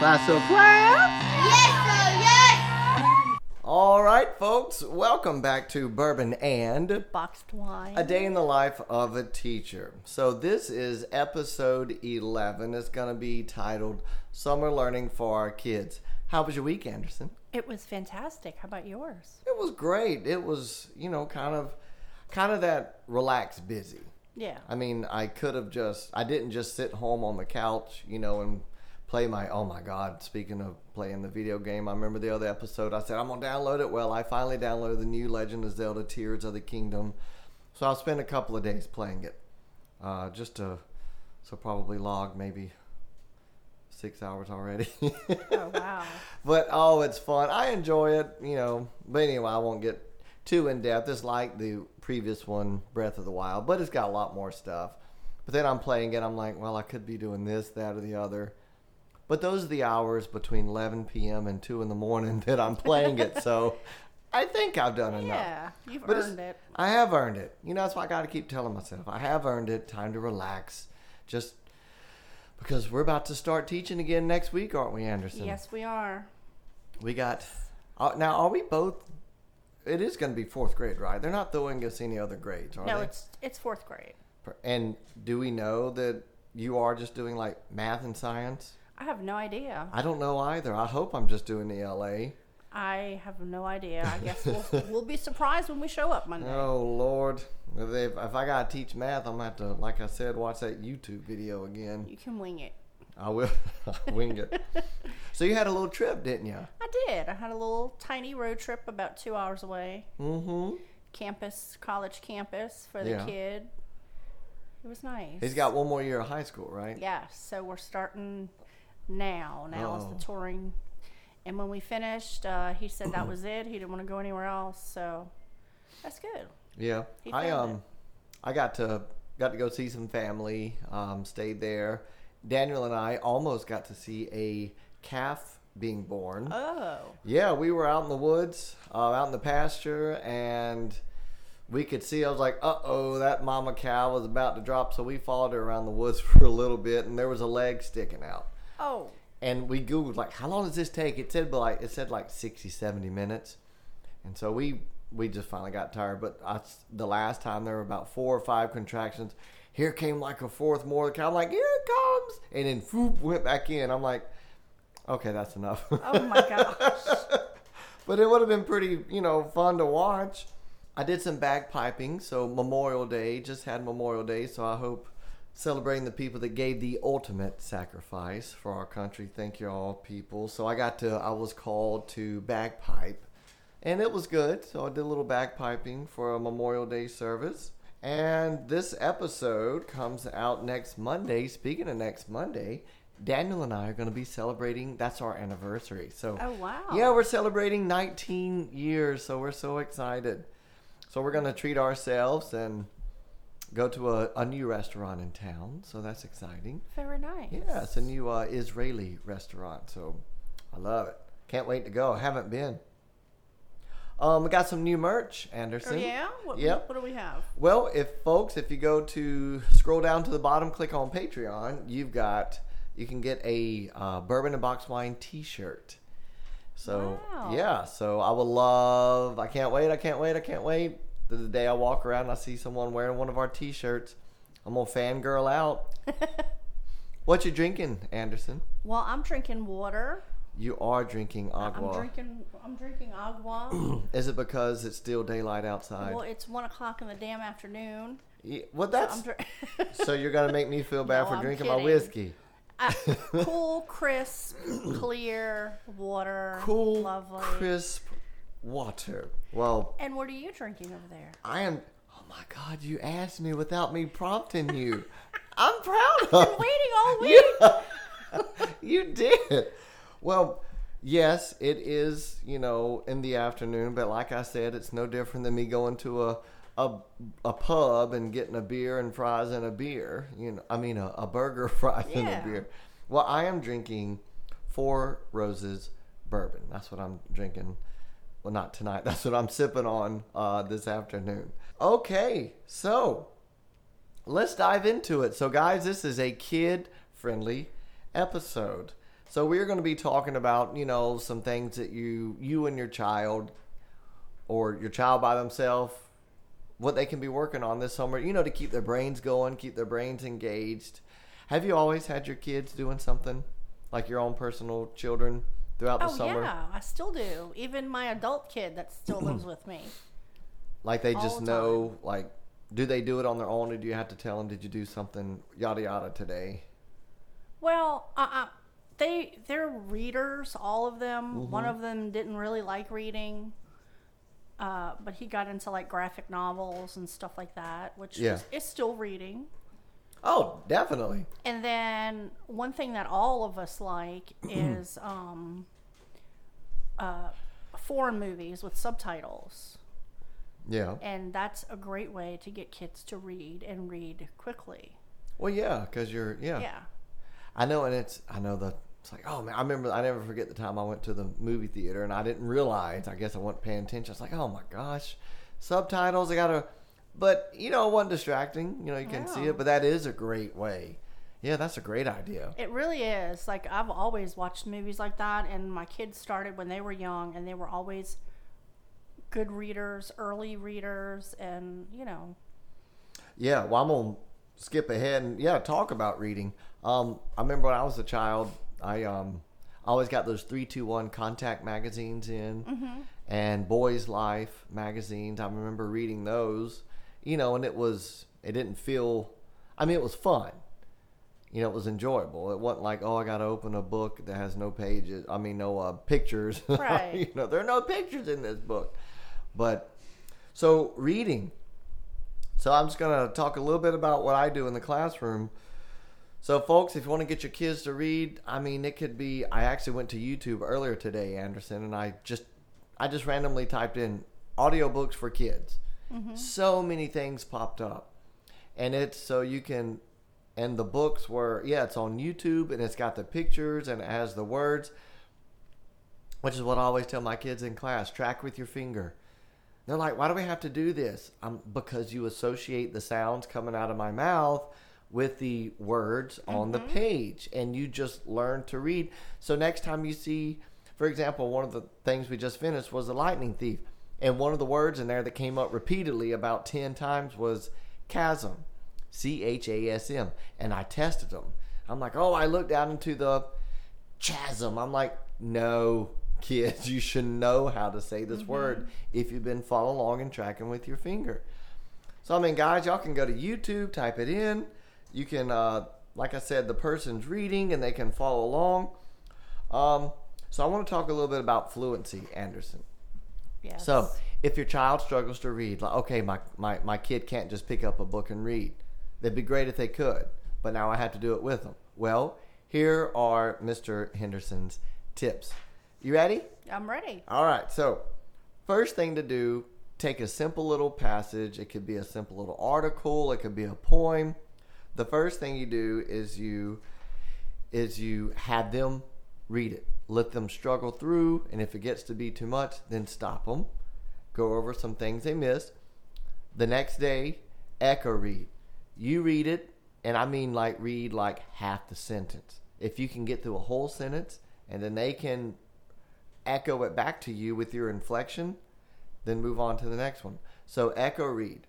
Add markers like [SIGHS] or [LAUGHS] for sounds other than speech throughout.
Class. Class, Yes, so yes! All right, folks, welcome back to Bourbon and Boxed wine. A Day in the Life of a Teacher. So, this is episode 11. It's going to be titled Summer Learning for Our Kids. How was your week, Anderson? It was fantastic. How about yours? It was great. It was, you know, kind of kind of that relaxed busy. Yeah. I mean, I could have just I didn't just sit home on the couch, you know, and play my oh my god, speaking of playing the video game, I remember the other episode I said I'm going to download it. Well, I finally downloaded the new Legend of Zelda Tears of the Kingdom. So I'll spend a couple of days playing it. Uh, just to so probably log maybe 6 hours already. [LAUGHS] Oh wow. But oh, it's fun. I enjoy it, you know. But anyway, I won't get too in depth. It's like the previous one, Breath of the Wild, but it's got a lot more stuff. But then I'm playing it. I'm like, well, I could be doing this, that, or the other. But those are the hours between 11 p.m. and 2 in the morning [LAUGHS] that I'm playing it. So [LAUGHS] I think I've done enough. yeah. You've But earned it. I have earned it. You know, that's why I got to keep telling myself I have earned it. Time to relax. Just because we're about to start teaching again next week, aren't we, Anderson? Yes, we are. We got. Uh, now, are we both? It is going to be fourth grade, right? They're not throwing us any other grades, are No, they? it's it's fourth grade. And do we know that you are just doing like math and science? I have no idea. I don't know either. I hope I'm just doing the LA. I have no idea. I guess we'll [LAUGHS] we'll be surprised when we show up Monday. Oh Lord, if, if I gotta teach math, I'm gonna have to, like I said, watch that YouTube video again. You can wing it. I will I'll [LAUGHS] wing it. so you had a little trip, didn't you? I did. I had a little tiny road trip about two hours away. Mm-hmm. Campus, college campus for the Yeah. kid. It was nice. He's got one more year of high school, right? Yeah, so we're starting now. Now is Oh. the touring. And when we finished, uh, he said that [CLEARS THROAT] was it. He didn't want to go anywhere else. So that's good. Yeah, I um, I got to got to go see some family. Um, stayed there. Daniel and I almost got to see a calf being born. Oh, Yeah, we were out in the woods, uh, out in the pasture, and we could see. I was like, "Uh oh, that mama cow was about to drop." So we followed her around the woods [LAUGHS] for a little bit, and there was a leg sticking out. Oh, And we googled like, "How long does this take?" It said like it said like 60, 70 minutes, and so we we just finally got tired. But I, the last time there were about four or five contractions. Here came like a fourth more. I'm like, "Here it comes!" And then whoop, went back in. I'm like, "Okay, that's enough." oh my gosh. [LAUGHS] but it would have been pretty, you know, fun to watch. I did some bagpiping, so Memorial Day just had Memorial Day, so I hope celebrating the people that gave the ultimate sacrifice for our country. Thank you all, people. So I got to, I was called to bagpipe, and it was good. So I did a little bagpiping for a Memorial Day service. And this episode comes out next Monday. Speaking of next Monday, Daniel and I are going to be celebrating. That's our anniversary. So Oh wow. yeah, we're celebrating 19 years, so we're so excited. So we're gonna treat ourselves and go to a, a new restaurant in town. So that's exciting. very nice. Yeah, it's a new uh, Israeli restaurant. So I love it. Can't wait to go. I haven't been. Um, we got some new merch, Oh, Anderson. yeah. What, Yep. What do we have? Well, if folks, if you go to scroll down to the bottom, click on Patreon, you've got you can get a uh, bourbon and box wine T-shirt. So Wow. yeah, so I would love. I can't wait. I can't wait. I can't wait. The day I walk around, and I see someone wearing one of our T-shirts. I'm gonna fangirl out. [LAUGHS] what you drinking, Anderson? Well, I'm drinking water. You are drinking agua. I'm drinking. I'm drinking agua. [CLEARS THROAT] Is it because it's still daylight outside? well, it's one o'clock in the damn afternoon. Yeah, well, So that's I'm dr- [LAUGHS] so you're gonna make me feel bad No, for I'm drinking my whiskey. Uh, [LAUGHS] cool, crisp, clear water. cool, lovely. crisp water. Well, And what are you drinking over there? I am. Oh my God! You asked me without me prompting you. [LAUGHS] I'm proud of Waiting all [LAUGHS] week. [LAUGHS] you did. Well, yes, it is. You know, in the afternoon, but like I said, it's no different than me going to a a, a pub and getting a beer and fries and a beer. You know, I mean a, a burger, fries and a beer. Well, I am drinking Four Roses bourbon. That's what I'm drinking. Well, not tonight. [LAUGHS] That's what I'm sipping on uh, this afternoon. Okay, so let's dive into it. So, guys, this is a kid friendly episode. So we're going to be talking about, you know, some things that you you and your child or your child by themselves what they can be working on this summer, you know, to keep their brains going, keep their brains engaged. Have you always had your kids doing something like your own personal children throughout the Oh summer? yeah, I still do. Even my adult kid that still lives with me. [CLEARS THROAT] Like they All just the know, like, do they do it on their own, or do you have to tell them, did you do something yada yada today? Well, uh, uh, they they're readers, all of them. One Mm-hmm. of them didn't really like reading, uh, but he got into like graphic novels and stuff like that, which Yeah. is, is still reading. Oh, definitely. And then one thing that all of us like [CLEARS THROAT] is um, uh, foreign movies with subtitles. Yeah. And that's a great way to get kids to read and read quickly. Well, yeah, because you're, yeah. Yeah. I know, and it's, I know the, it's like, oh man, I remember, I never forget the time I went to the movie theater and I didn't realize, I guess I wasn't paying attention. I was like, oh my gosh, subtitles, I gotta, but you know, it wasn't distracting. You know, you can see it, but that is a great way. Yeah, that's a great idea. It really is. Like I've always watched movies like that, and my kids started when they were young, and they were always good readers, early readers, and you know, Yeah, well, I'm gonna skip ahead and yeah, talk about reading. Um, I remember when I was a child, I um, always got those three, two, one contact magazines in, and Boys Life magazines. I remember reading those, you know, and it was it didn't feel. I mean, it was fun. You know, it was enjoyable. It wasn't like, oh, I got to open a book that has no pages. I mean, no uh, pictures. [LAUGHS] Right. you know, there are no pictures in this book. But so reading. So I'm just going to talk a little bit about what I do in the classroom. So folks, if you want to get your kids to read, I mean, it could be I actually went to YouTube earlier today, Anderson, and I just I just randomly typed in audiobooks for kids. So many things popped up. And it's so you can and the books were yeah, it's on YouTube and it's got the pictures and it has the words. Which is what I always tell my kids in class, track with your finger. They're like, why do we have to do this? Um, because you associate the sounds coming out of my mouth with the words on the page, and you just learn to read. So next time you see, for example, one of the things we just finished was the lightning thief, and one of the words in there that came up repeatedly about ten times was chasm, C H A S M, and I tested them. I'm like, oh, I looked down into the chasm. I'm like, no, kids, [LAUGHS] you should know how to say this word if you've been following along and tracking with your finger. So, I mean, guys, y'all can go to YouTube, type it in. You can, uh, like I said, the person's reading and they can follow along. Um, so, I want to talk a little bit about fluency, Anderson. Yes. So, if your child struggles to read, like, okay, my, my, my kid can't just pick up a book and read. It'd be great if they could, but now I have to do it with them. Well, here are Mr. Henderson's tips. You ready? I'm ready. All right. So, first thing to do, take a simple little passage. It could be a simple little article, it could be a poem. The first thing you do is you is you have them read it. Let them struggle through, and if it gets to be too much, then stop them. Go over some things they missed. The next day, echo read. You read it, and I mean like read like half the sentence. If you can get through a whole sentence, and then they can echo it back to you with your inflection, then move on to the next one. So echo read.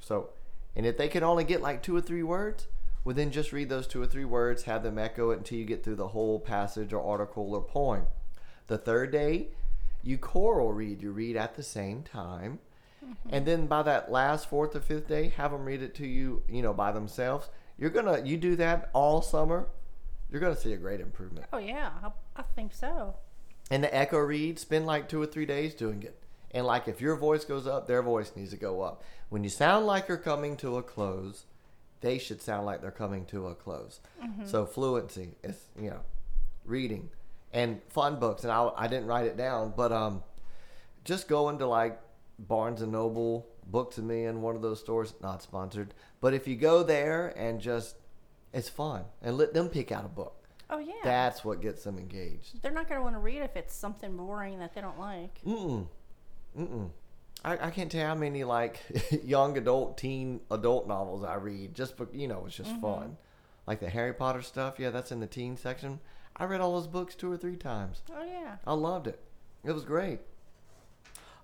So, and if they can only get like two or three words, well then just read those two or three words, have them echo it until you get through the whole passage or article or poem. The third day, you choral read. You read at the same time. Mm-hmm. And then by that last fourth or fifth day, have them read it to you, you know, by themselves. You're gonna you do that all summer, you're gonna see a great improvement. Oh yeah, I, I think so. And the echo read, spend like two or three days doing it. And like if your voice goes up, their voice needs to go up. When you sound like you're coming to a close, they should sound like they're coming to a close. So fluency is, you know, reading and fun books. And I, I didn't write it down, but um, just going to like Barnes and Noble, Books-A-Million, in one of those stores, not sponsored. But if you go there and just, it's fun and let them pick out a book. Oh yeah. That's what gets them engaged. They're not going to want to read if it's something boring that they don't like. Mm-mm. Mm-mm. I, I can't tell you how many like [LAUGHS] young adult, teen adult novels I read. Just for, you know, it's just fun. like the Harry Potter stuff. Yeah, that's in the teen section. I read all those books two or three times. Oh yeah. I loved it. It was great.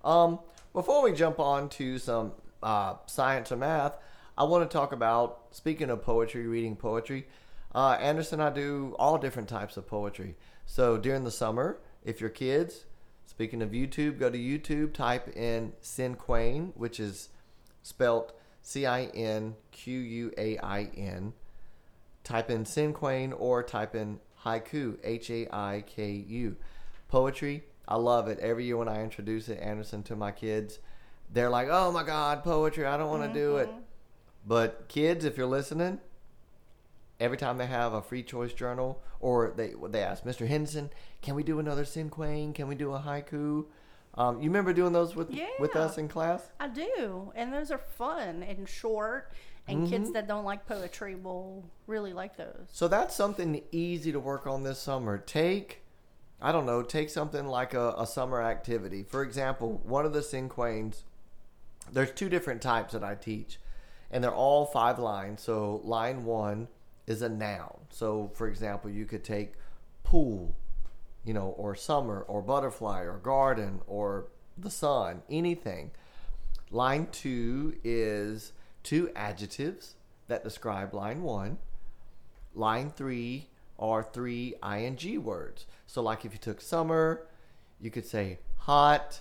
Um, before we jump on to some uh, science or math, I want to talk about speaking of poetry, reading poetry. Uh, Anderson, I do all different types of poetry. So during the summer, if your kids, speaking of YouTube, go to YouTube, type in Cinquain, which is spelt C I N Q U A I N. Type in Cinquain or type in haiku, H A I K U. Poetry, I love it. Every year when I introduce it, Anderson, to my kids, they're like, oh my God, poetry, I don't want to do it. Mm-hmm. But kids, if you're listening, every time they have a free choice journal or they they ask Mr. Henson, can we do another Cinquain? Can we do a haiku? Um, you remember doing those with with us in class? I do, and those are fun and short. And kids Mm-hmm. that don't like poetry will really like those. So that's something easy to work on this summer. Take, I don't know, take something like a, a summer activity. For example, one of the Cinquains, there's two different types that I teach, and they're all five lines. So line one is a noun. So for example, you could take pool, you know, or summer, or butterfly, or garden, or the sun, anything. Line two is two adjectives that describe line one. Line three are three ing words. So, like if you took summer, you could say hot,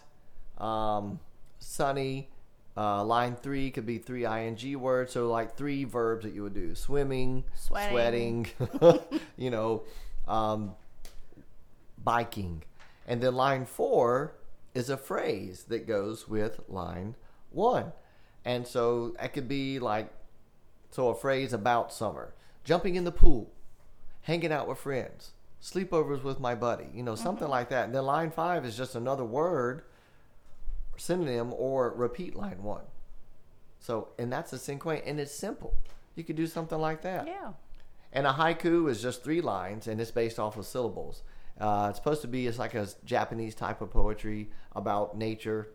um, sunny. Uh, line three could be three ing words. So, like three verbs that you would do swimming, Sweating. sweating [LAUGHS] you know, um, biking. And then line four is a phrase that goes with line one. And so it could be like, so a phrase about summer, jumping in the pool, hanging out with friends, sleepovers with my buddy, you know, something like that. And then line five is just another word, synonym, or repeat line one. So, and that's a cinquain, and it's simple. You could do something like that. Yeah. And a haiku is just three lines, and it's based off of syllables. Uh, it's supposed to be it's like a Japanese type of poetry about nature.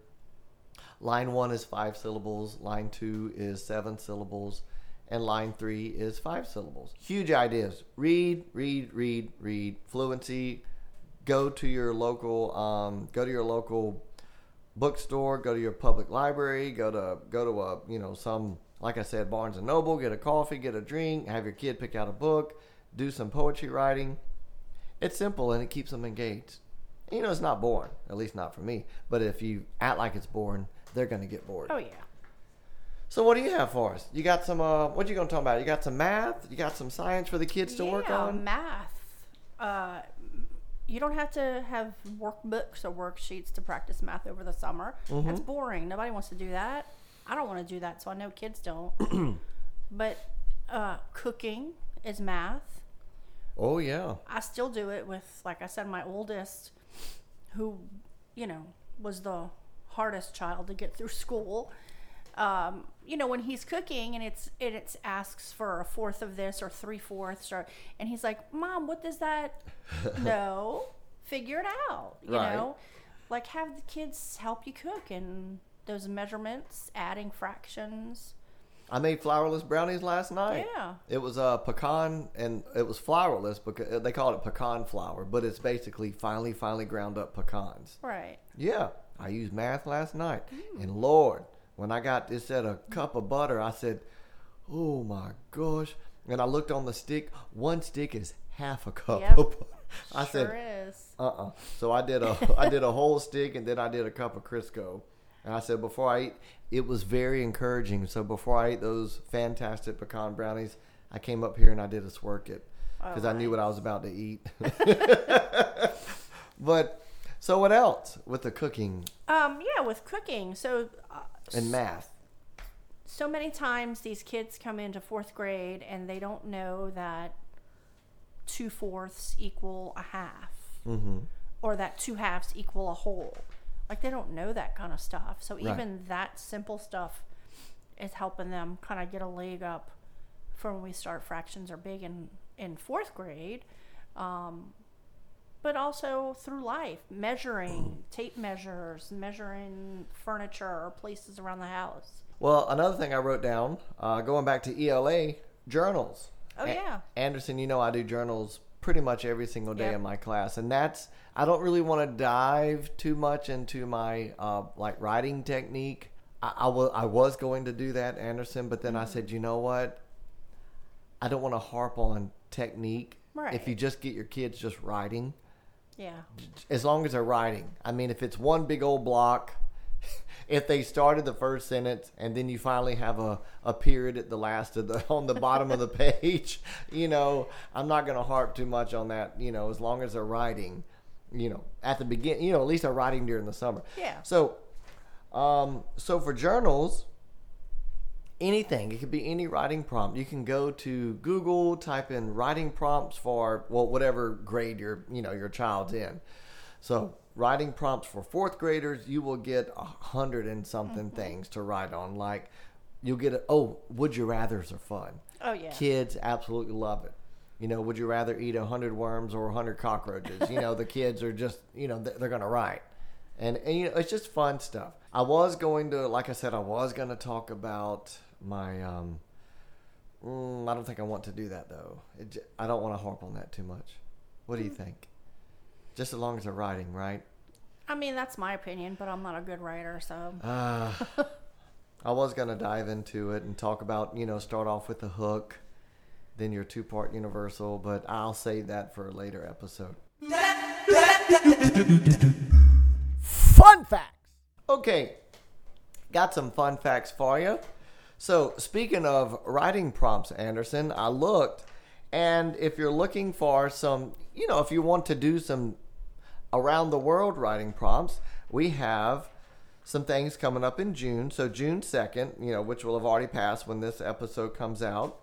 Line one is five syllables. Line two is seven syllables, and line three is five syllables. Huge ideas. Read, read, read, read. Fluency. Go to your local. Um, go to your local bookstore, go to your public library, go to go to a you know some like I said Barnes and Noble, get a coffee, get a drink, have your kid pick out a book, do some poetry writing. It's simple and it keeps them engaged. You know, it's not boring, at least not for me. But if you act like it's boring, they're going to get bored. Oh yeah. So what do you have for us? You got some uh what you going to talk about? You got some math, you got some science for the kids to work Yeah, on? math. Uh, you don't have to have workbooks or worksheets to practice math over the summer. Mm-hmm. That's boring. Nobody wants to do that. I don't want to do that, so I know kids don't. [CLEARS THROAT] but uh, cooking is math. Oh yeah. I still do it with, like I said, my oldest, who, you know, was the hardest child to get through [LAUGHS] school. Um, you know, when he's cooking and it's and it's asks for a fourth of this or three fourths or, and he's like, "Mom, what does that?" [LAUGHS] no, figure it out. You Right. know, like have the kids help you cook and those measurements, adding fractions. I made flourless brownies last night. Yeah. It was a pecan, and it was flourless because uh, they call it pecan flour, but it's basically finely, finely ground up pecans. Right. Yeah, I used math last night, hmm. and Lord, when I got this at a cup of butter, I said, "Oh my gosh!" And I looked on the stick. One stick is half a cup Yep. of butter. I sure said, is. uh-uh. So I did a [LAUGHS] I did a whole stick and then I did a cup of Crisco. And I said before I eat, it was very encouraging. So before I ate those fantastic pecan brownies, I came up here and I did a Sworkit because I knew what I was about to eat. [LAUGHS] [LAUGHS] but so what else with the cooking Um, yeah, with cooking. So uh, and math? so many times these kids come into fourth grade and they don't know that two fourths equal a half Mm-hmm. or that two halves equal a whole like they don't know that kind of stuff so Right. even that simple stuff is helping them kind of get a leg up for when we start fractions are big in in fourth grade um, but also through life measuring tape measures measuring furniture or places around the house Well, another thing I wrote down, uh, going back to ELA journals. Oh A- yeah. Anderson, you know I do journals pretty much every single day Yep. in my class, and that's I don't really want to dive too much into my uh, like writing technique. I, I wa- I was going to do that, Anderson, but then Mm-hmm. I said, you know what? I don't want to harp on technique. If you just get your kids just writing, Yeah. as long as they're writing. I mean, if it's one big old block, [LAUGHS] if they started the first sentence and then you finally have a, a period at the last of the [LAUGHS] on the bottom of the [LAUGHS] page, you know, I'm not going to harp too much on that. You know, as long as they're writing, you know, at the beginning, you know, at least they're writing during the summer. Yeah. So, um, so for journals, anything. It could be any writing prompt. You can go to Google, type in writing prompts for well, whatever grade your you know your child's in. So writing prompts for fourth graders, you will get a hundred and something mm-hmm. things to write on. Like you'll get a, oh, would you rather's are fun. Oh yeah. Kids absolutely love it. You know, would you rather eat a hundred worms or a hundred cockroaches? You know, the [LAUGHS] kids are just you know they're, they're gonna write, and, and you know it's just fun stuff. I was going to, like I said, I was going to talk about my. um mm, I don't think I want to do that though. It, j- I don't want to harp on that too much. What do you think? Just as long as they're writing, right? I mean, that's my opinion, but I'm not a good writer, so Uh, [LAUGHS] I was going to dive into it and talk about, you know, start off with the hook, then your two part universal, but I'll save that for a later episode. Fun facts. Okay, got some fun facts for you. So, speaking of writing prompts, Anderson, I looked, and if you're looking for some, you know, if you want to do some around the world writing prompts, we have some things coming up in June. So, June 2nd, you know, which will have already passed when this episode comes out.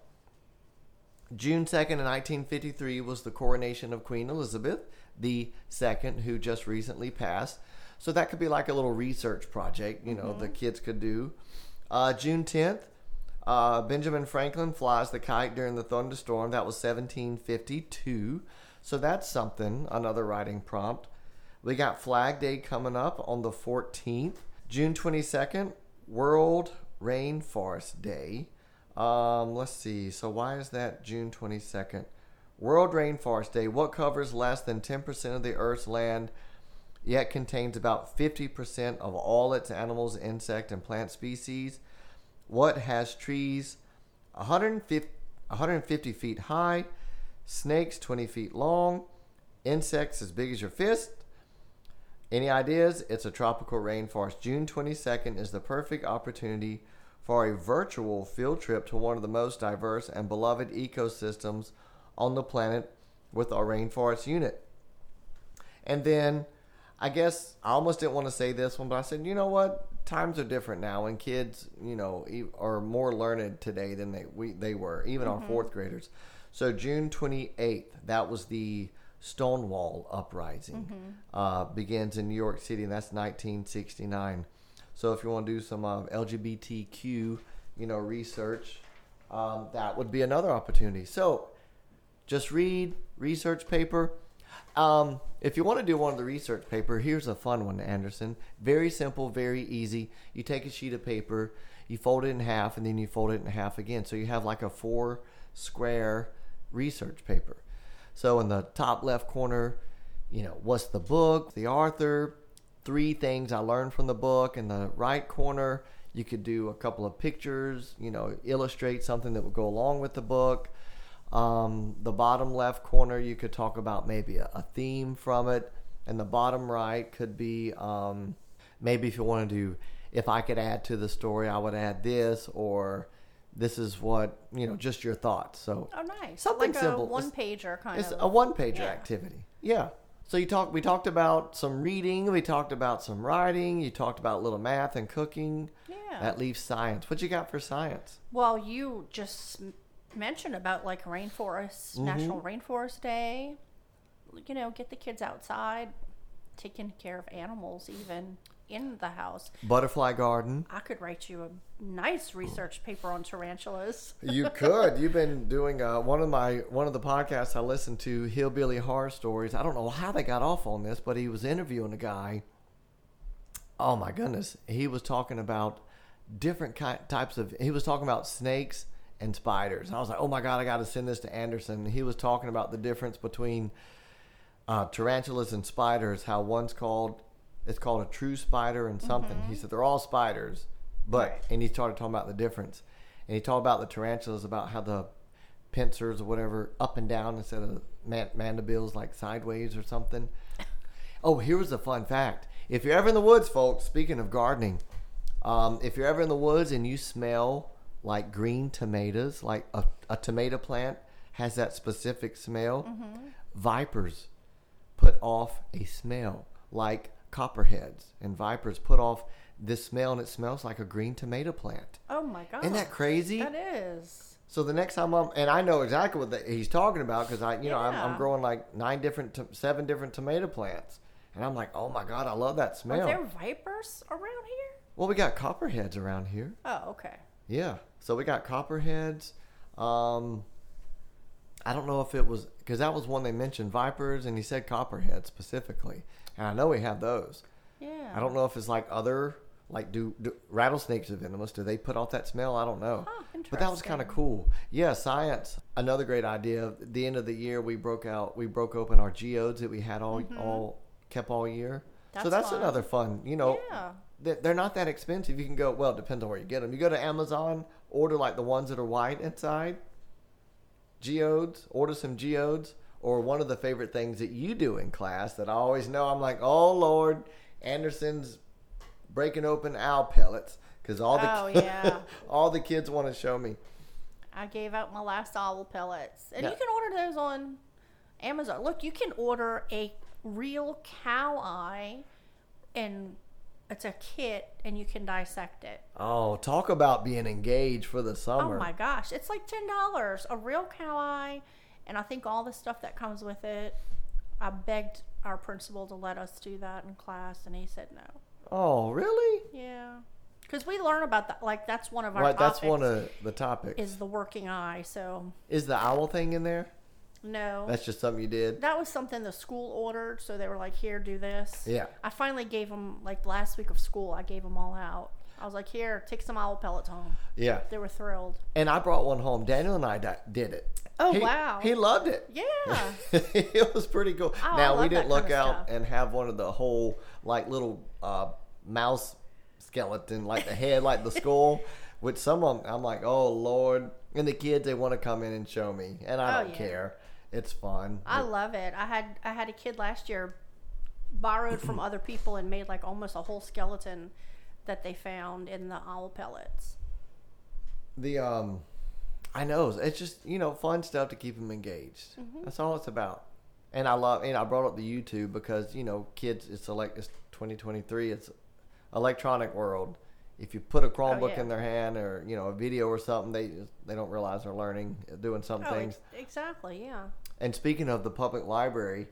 June 2nd in 1953 was the coronation of Queen Elizabeth the second, who just recently passed. So that could be like a little research project, you know, the mm-hmm. kids could do. Uh, June 10th, uh, Benjamin Franklin flies the kite during the thunderstorm. That was 1752. So that's something, another writing prompt. We got Flag Day coming up on the 14th. June 22nd, World Rainforest Day. Um, let's see. So why is that June 22nd? World Rainforest Day. What covers less than 10% of the Earth's land, yet contains about 50% of all its animals, insect, and plant species? What has trees 150, 150 feet high, snakes 20 feet long, insects as big as your fist? Any ideas? It's a tropical rainforest. June 22nd is the perfect opportunity for a virtual field trip to one of the most diverse and beloved ecosystems on the planet with our rainforest unit. And then I guess I almost didn't want to say this one, but I said, you know what? Times are different now, and kids, you know, are more learned today than they we they were, even our fourth graders. So June twenty eighth, that was the Stonewall uprising, uh, begins in New York City, and that's nineteen sixty nine. So if you want to do some uh, LGBTQ, you know, research, um, that would be another opportunity. So just read research paper. Um, if you want to do one of the research paper, here's a fun one, Anderson. Very simple, very easy. You take a sheet of paper, you fold it in half, and then you fold it in half again. So you have like a four square research paper. So in the top left corner, you know, what's the book, the author, three things I learned from the book. In the right corner, you could do a couple of pictures, you know, illustrate something that would go along with the book. Um, the bottom left corner, you could talk about maybe a, a theme from it. And the bottom right could be um, maybe if you want to do, if I could add to the story, I would add this, or this is what, you know, just your thoughts. So oh nice. Something like simple. a one pager kind it's of. It's a one pager Yeah. activity. Yeah. So you talked we talked about some reading, we talked about some writing, you talked about a little math and cooking. Yeah. That leaves science. What you got for science? Well, you just m- mentioned about like rainforest, Mm-hmm. National Rainforest Day. You know, get the kids outside, taking care of animals, even in the house. Butterfly garden. I could write you a nice research paper on tarantulas. You could. You've been doing uh, one of my one of the podcasts I listened to, Hillbilly Horror Stories. I don't know how they got off on this, but he was interviewing a guy. Oh my goodness, he was talking about different ki- types of. He was talking about snakes and spiders. And I was like, oh my god, I got to send this to Anderson. He was talking about the difference between uh, tarantulas and spiders. How one's called it's called a true spider and something. He said they're all spiders, but Right. and he started talking about the difference. And he talked about the tarantulas about how the pincers or whatever up and down instead of man- mandibles like sideways or something. [LAUGHS] Oh, here was a fun fact. If you're ever in the woods, folks, speaking of gardening, um, if you're ever in the woods and you smell like green tomatoes, like a, a tomato plant has that specific smell, mm-hmm. vipers put off a smell like copperheads, and vipers put off this smell, and it smells like a green tomato plant. Oh my god. Isn't that crazy? That is. So the next time I'm, and I know exactly what the, he's talking about because I, you know, I'm, I'm growing like nine different, to, seven different tomato plants, and I'm like, oh my god, I love that smell. Are there vipers around here? Well, we got copperheads around here. Oh, okay. Yeah, so we got copperheads. Um, I don't know if it was because that was one they mentioned vipers, and he said copperhead specifically, and I know we have those. Yeah. I don't know if it's like other like do, do rattlesnakes are venomous? Do they put off that smell? I don't know. Huh, but that was kind of cool. Yeah, science. Another great idea. At the end of the year, we broke out. We broke open our geodes that we had all all kept all year. so Mm-hmm. That's that's fun. another fun. You know, Yeah. they- they're not that expensive. You can go. Well, it depends on where you get them. You go to Amazon, order like the ones that are white inside. Geodes, order some geodes, or one of the favorite things that you do in class that I always know. I'm like, oh Lord, Anderson's breaking open owl pellets because all the Oh, yeah. [LAUGHS] all the kids want to show me. I gave out my last owl pellets. And Yeah. you can order those on Amazon. Look, you can order a real cow eye and it's a kit and you can dissect it. Oh, talk about being engaged for the oh summer. Oh my gosh, it's like $10 a real cow eye and I think all the stuff that comes with it. I begged our principal to let us do that in class and he said no. Oh, really? Yeah. Cuz we learn about that like that's one of our Right, that's one of the topics. is the working eye. So, Is the owl thing in there? No. That's just something you did. that was something the school ordered so they were like here do this Yeah. i finally gave them like last week of school i gave them all out i was like here take some owl pellets home Yeah. they were thrilled And I brought one home. Daniel and I did it. Oh, He- wow. He loved it. yeah [LAUGHS] it was pretty cool. Oh, now we didn't look out stuff. and have one of the whole like little uh, mouse skeleton, like the head, like the [LAUGHS] skull. With some of them, I'm like, oh lord. And the kids, they want to come in and show me, and I Oh, don't yeah. care. It's fun. i love it i had i had a kid last year borrowed from other people and made like almost a whole skeleton that they found in the owl pellets the um, I know it's just you know fun stuff to keep them engaged. Mm-hmm. That's all it's about. And I love, and I brought up the YouTube because you know kids, it's like it's 2023. It's electronic world. If you put a Chromebook Oh, yeah. in their hand or you know a video or something, they they don't realize they're learning, doing some oh things. exactly yeah And speaking of the public library,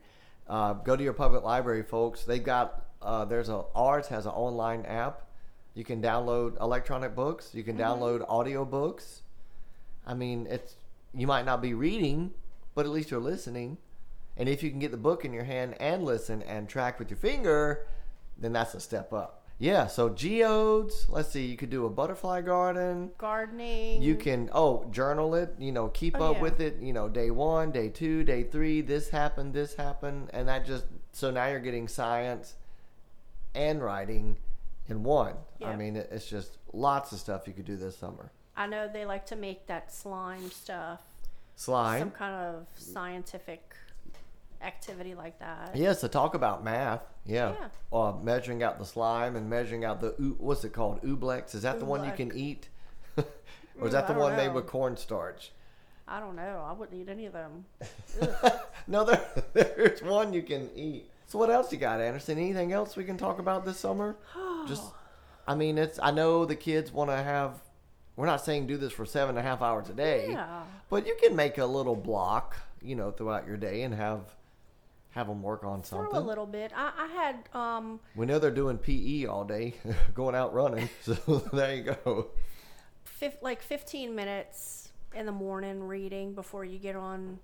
uh, go to your public library, folks. They've got uh, there's a ours has an online app. You can download electronic books. You can download audio books. I mean, it's you might not be reading, but at least you're listening. And if you can get the book in your hand and listen and track with your finger, then that's a step up. Yeah. So geodes. Let's see. You could do a butterfly garden. gardening You can oh journal it, you know, keep Oh, up yeah. with it, you know, day one, day two, day three, this happened, this happened, and that just so now you're getting science and writing in one. I mean, it's just lots of stuff you could do this summer. i know they like to make that slime stuff Slime, some kind of scientific activity like that. yes. To talk about math, yeah, Yeah. Uh, measuring out the slime and measuring out the what's it called, ooblex? Is that the one you can eat, [LAUGHS] or is that the one made with cornstarch? I don't know. I wouldn't eat any of them. [LAUGHS] no, there, [LAUGHS] there's one you can eat. So what else you got, Anderson? Anything else we can talk about this summer? [SIGHS] Just, I mean, it's. I know the kids want to have. We're not saying do this for seven and a half hours a day, Yeah. but you can make a little block, you know, throughout your day and have have them work on Throw something. a little bit. I, I had um We know they're doing PE all day, [LAUGHS] going out running. [LAUGHS] So there you go. fif- like 15 minutes in the morning reading before you get on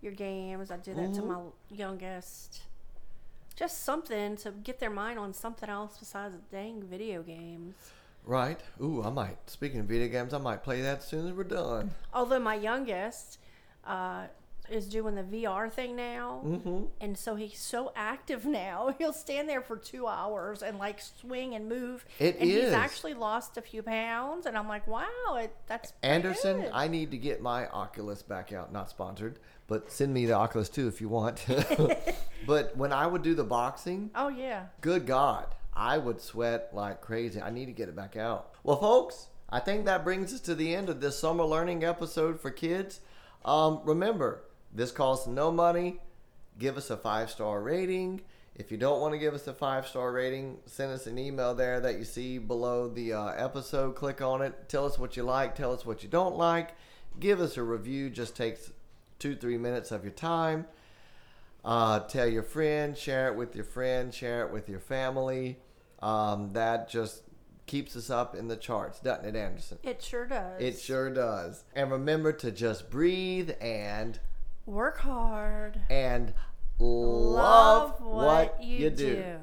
your games. I do that to Mhm. my youngest. Just something to get their mind on something else besides dang video games. Right. Ooh, I might. Speaking of video games, I might play that as soon as we're done. Although my youngest uh, is doing the VR thing now, Mm-hmm. and so he's so active [LAUGHS] now. He'll stand there for two hours and like swing and move. It and is. he's actually lost a few pounds, and I'm like, wow, it, that's Anderson, good. I need to get my Oculus back out. Not sponsored, but send me the Oculus too if you want. [LAUGHS] but when I would do the boxing, oh yeah, good God, I would sweat like crazy. I need to get it back out. Well, folks, I think that brings us to the end of this summer learning episode for kids. Um, remember, this costs no money. Give us a five star rating. If you don't want to give us a five star rating, send us an email there that you see below the uh, episode. Click on it. Tell us what you like. Tell us what you don't like. Give us a review. Just takes two, three minutes of your time. Uh, tell your friend, share it with your friend, share it with your family. Um, that just keeps us up in the charts, doesn't it, Anderson? it sure does. It sure does. And remember to just breathe and work hard. and love, what, you do.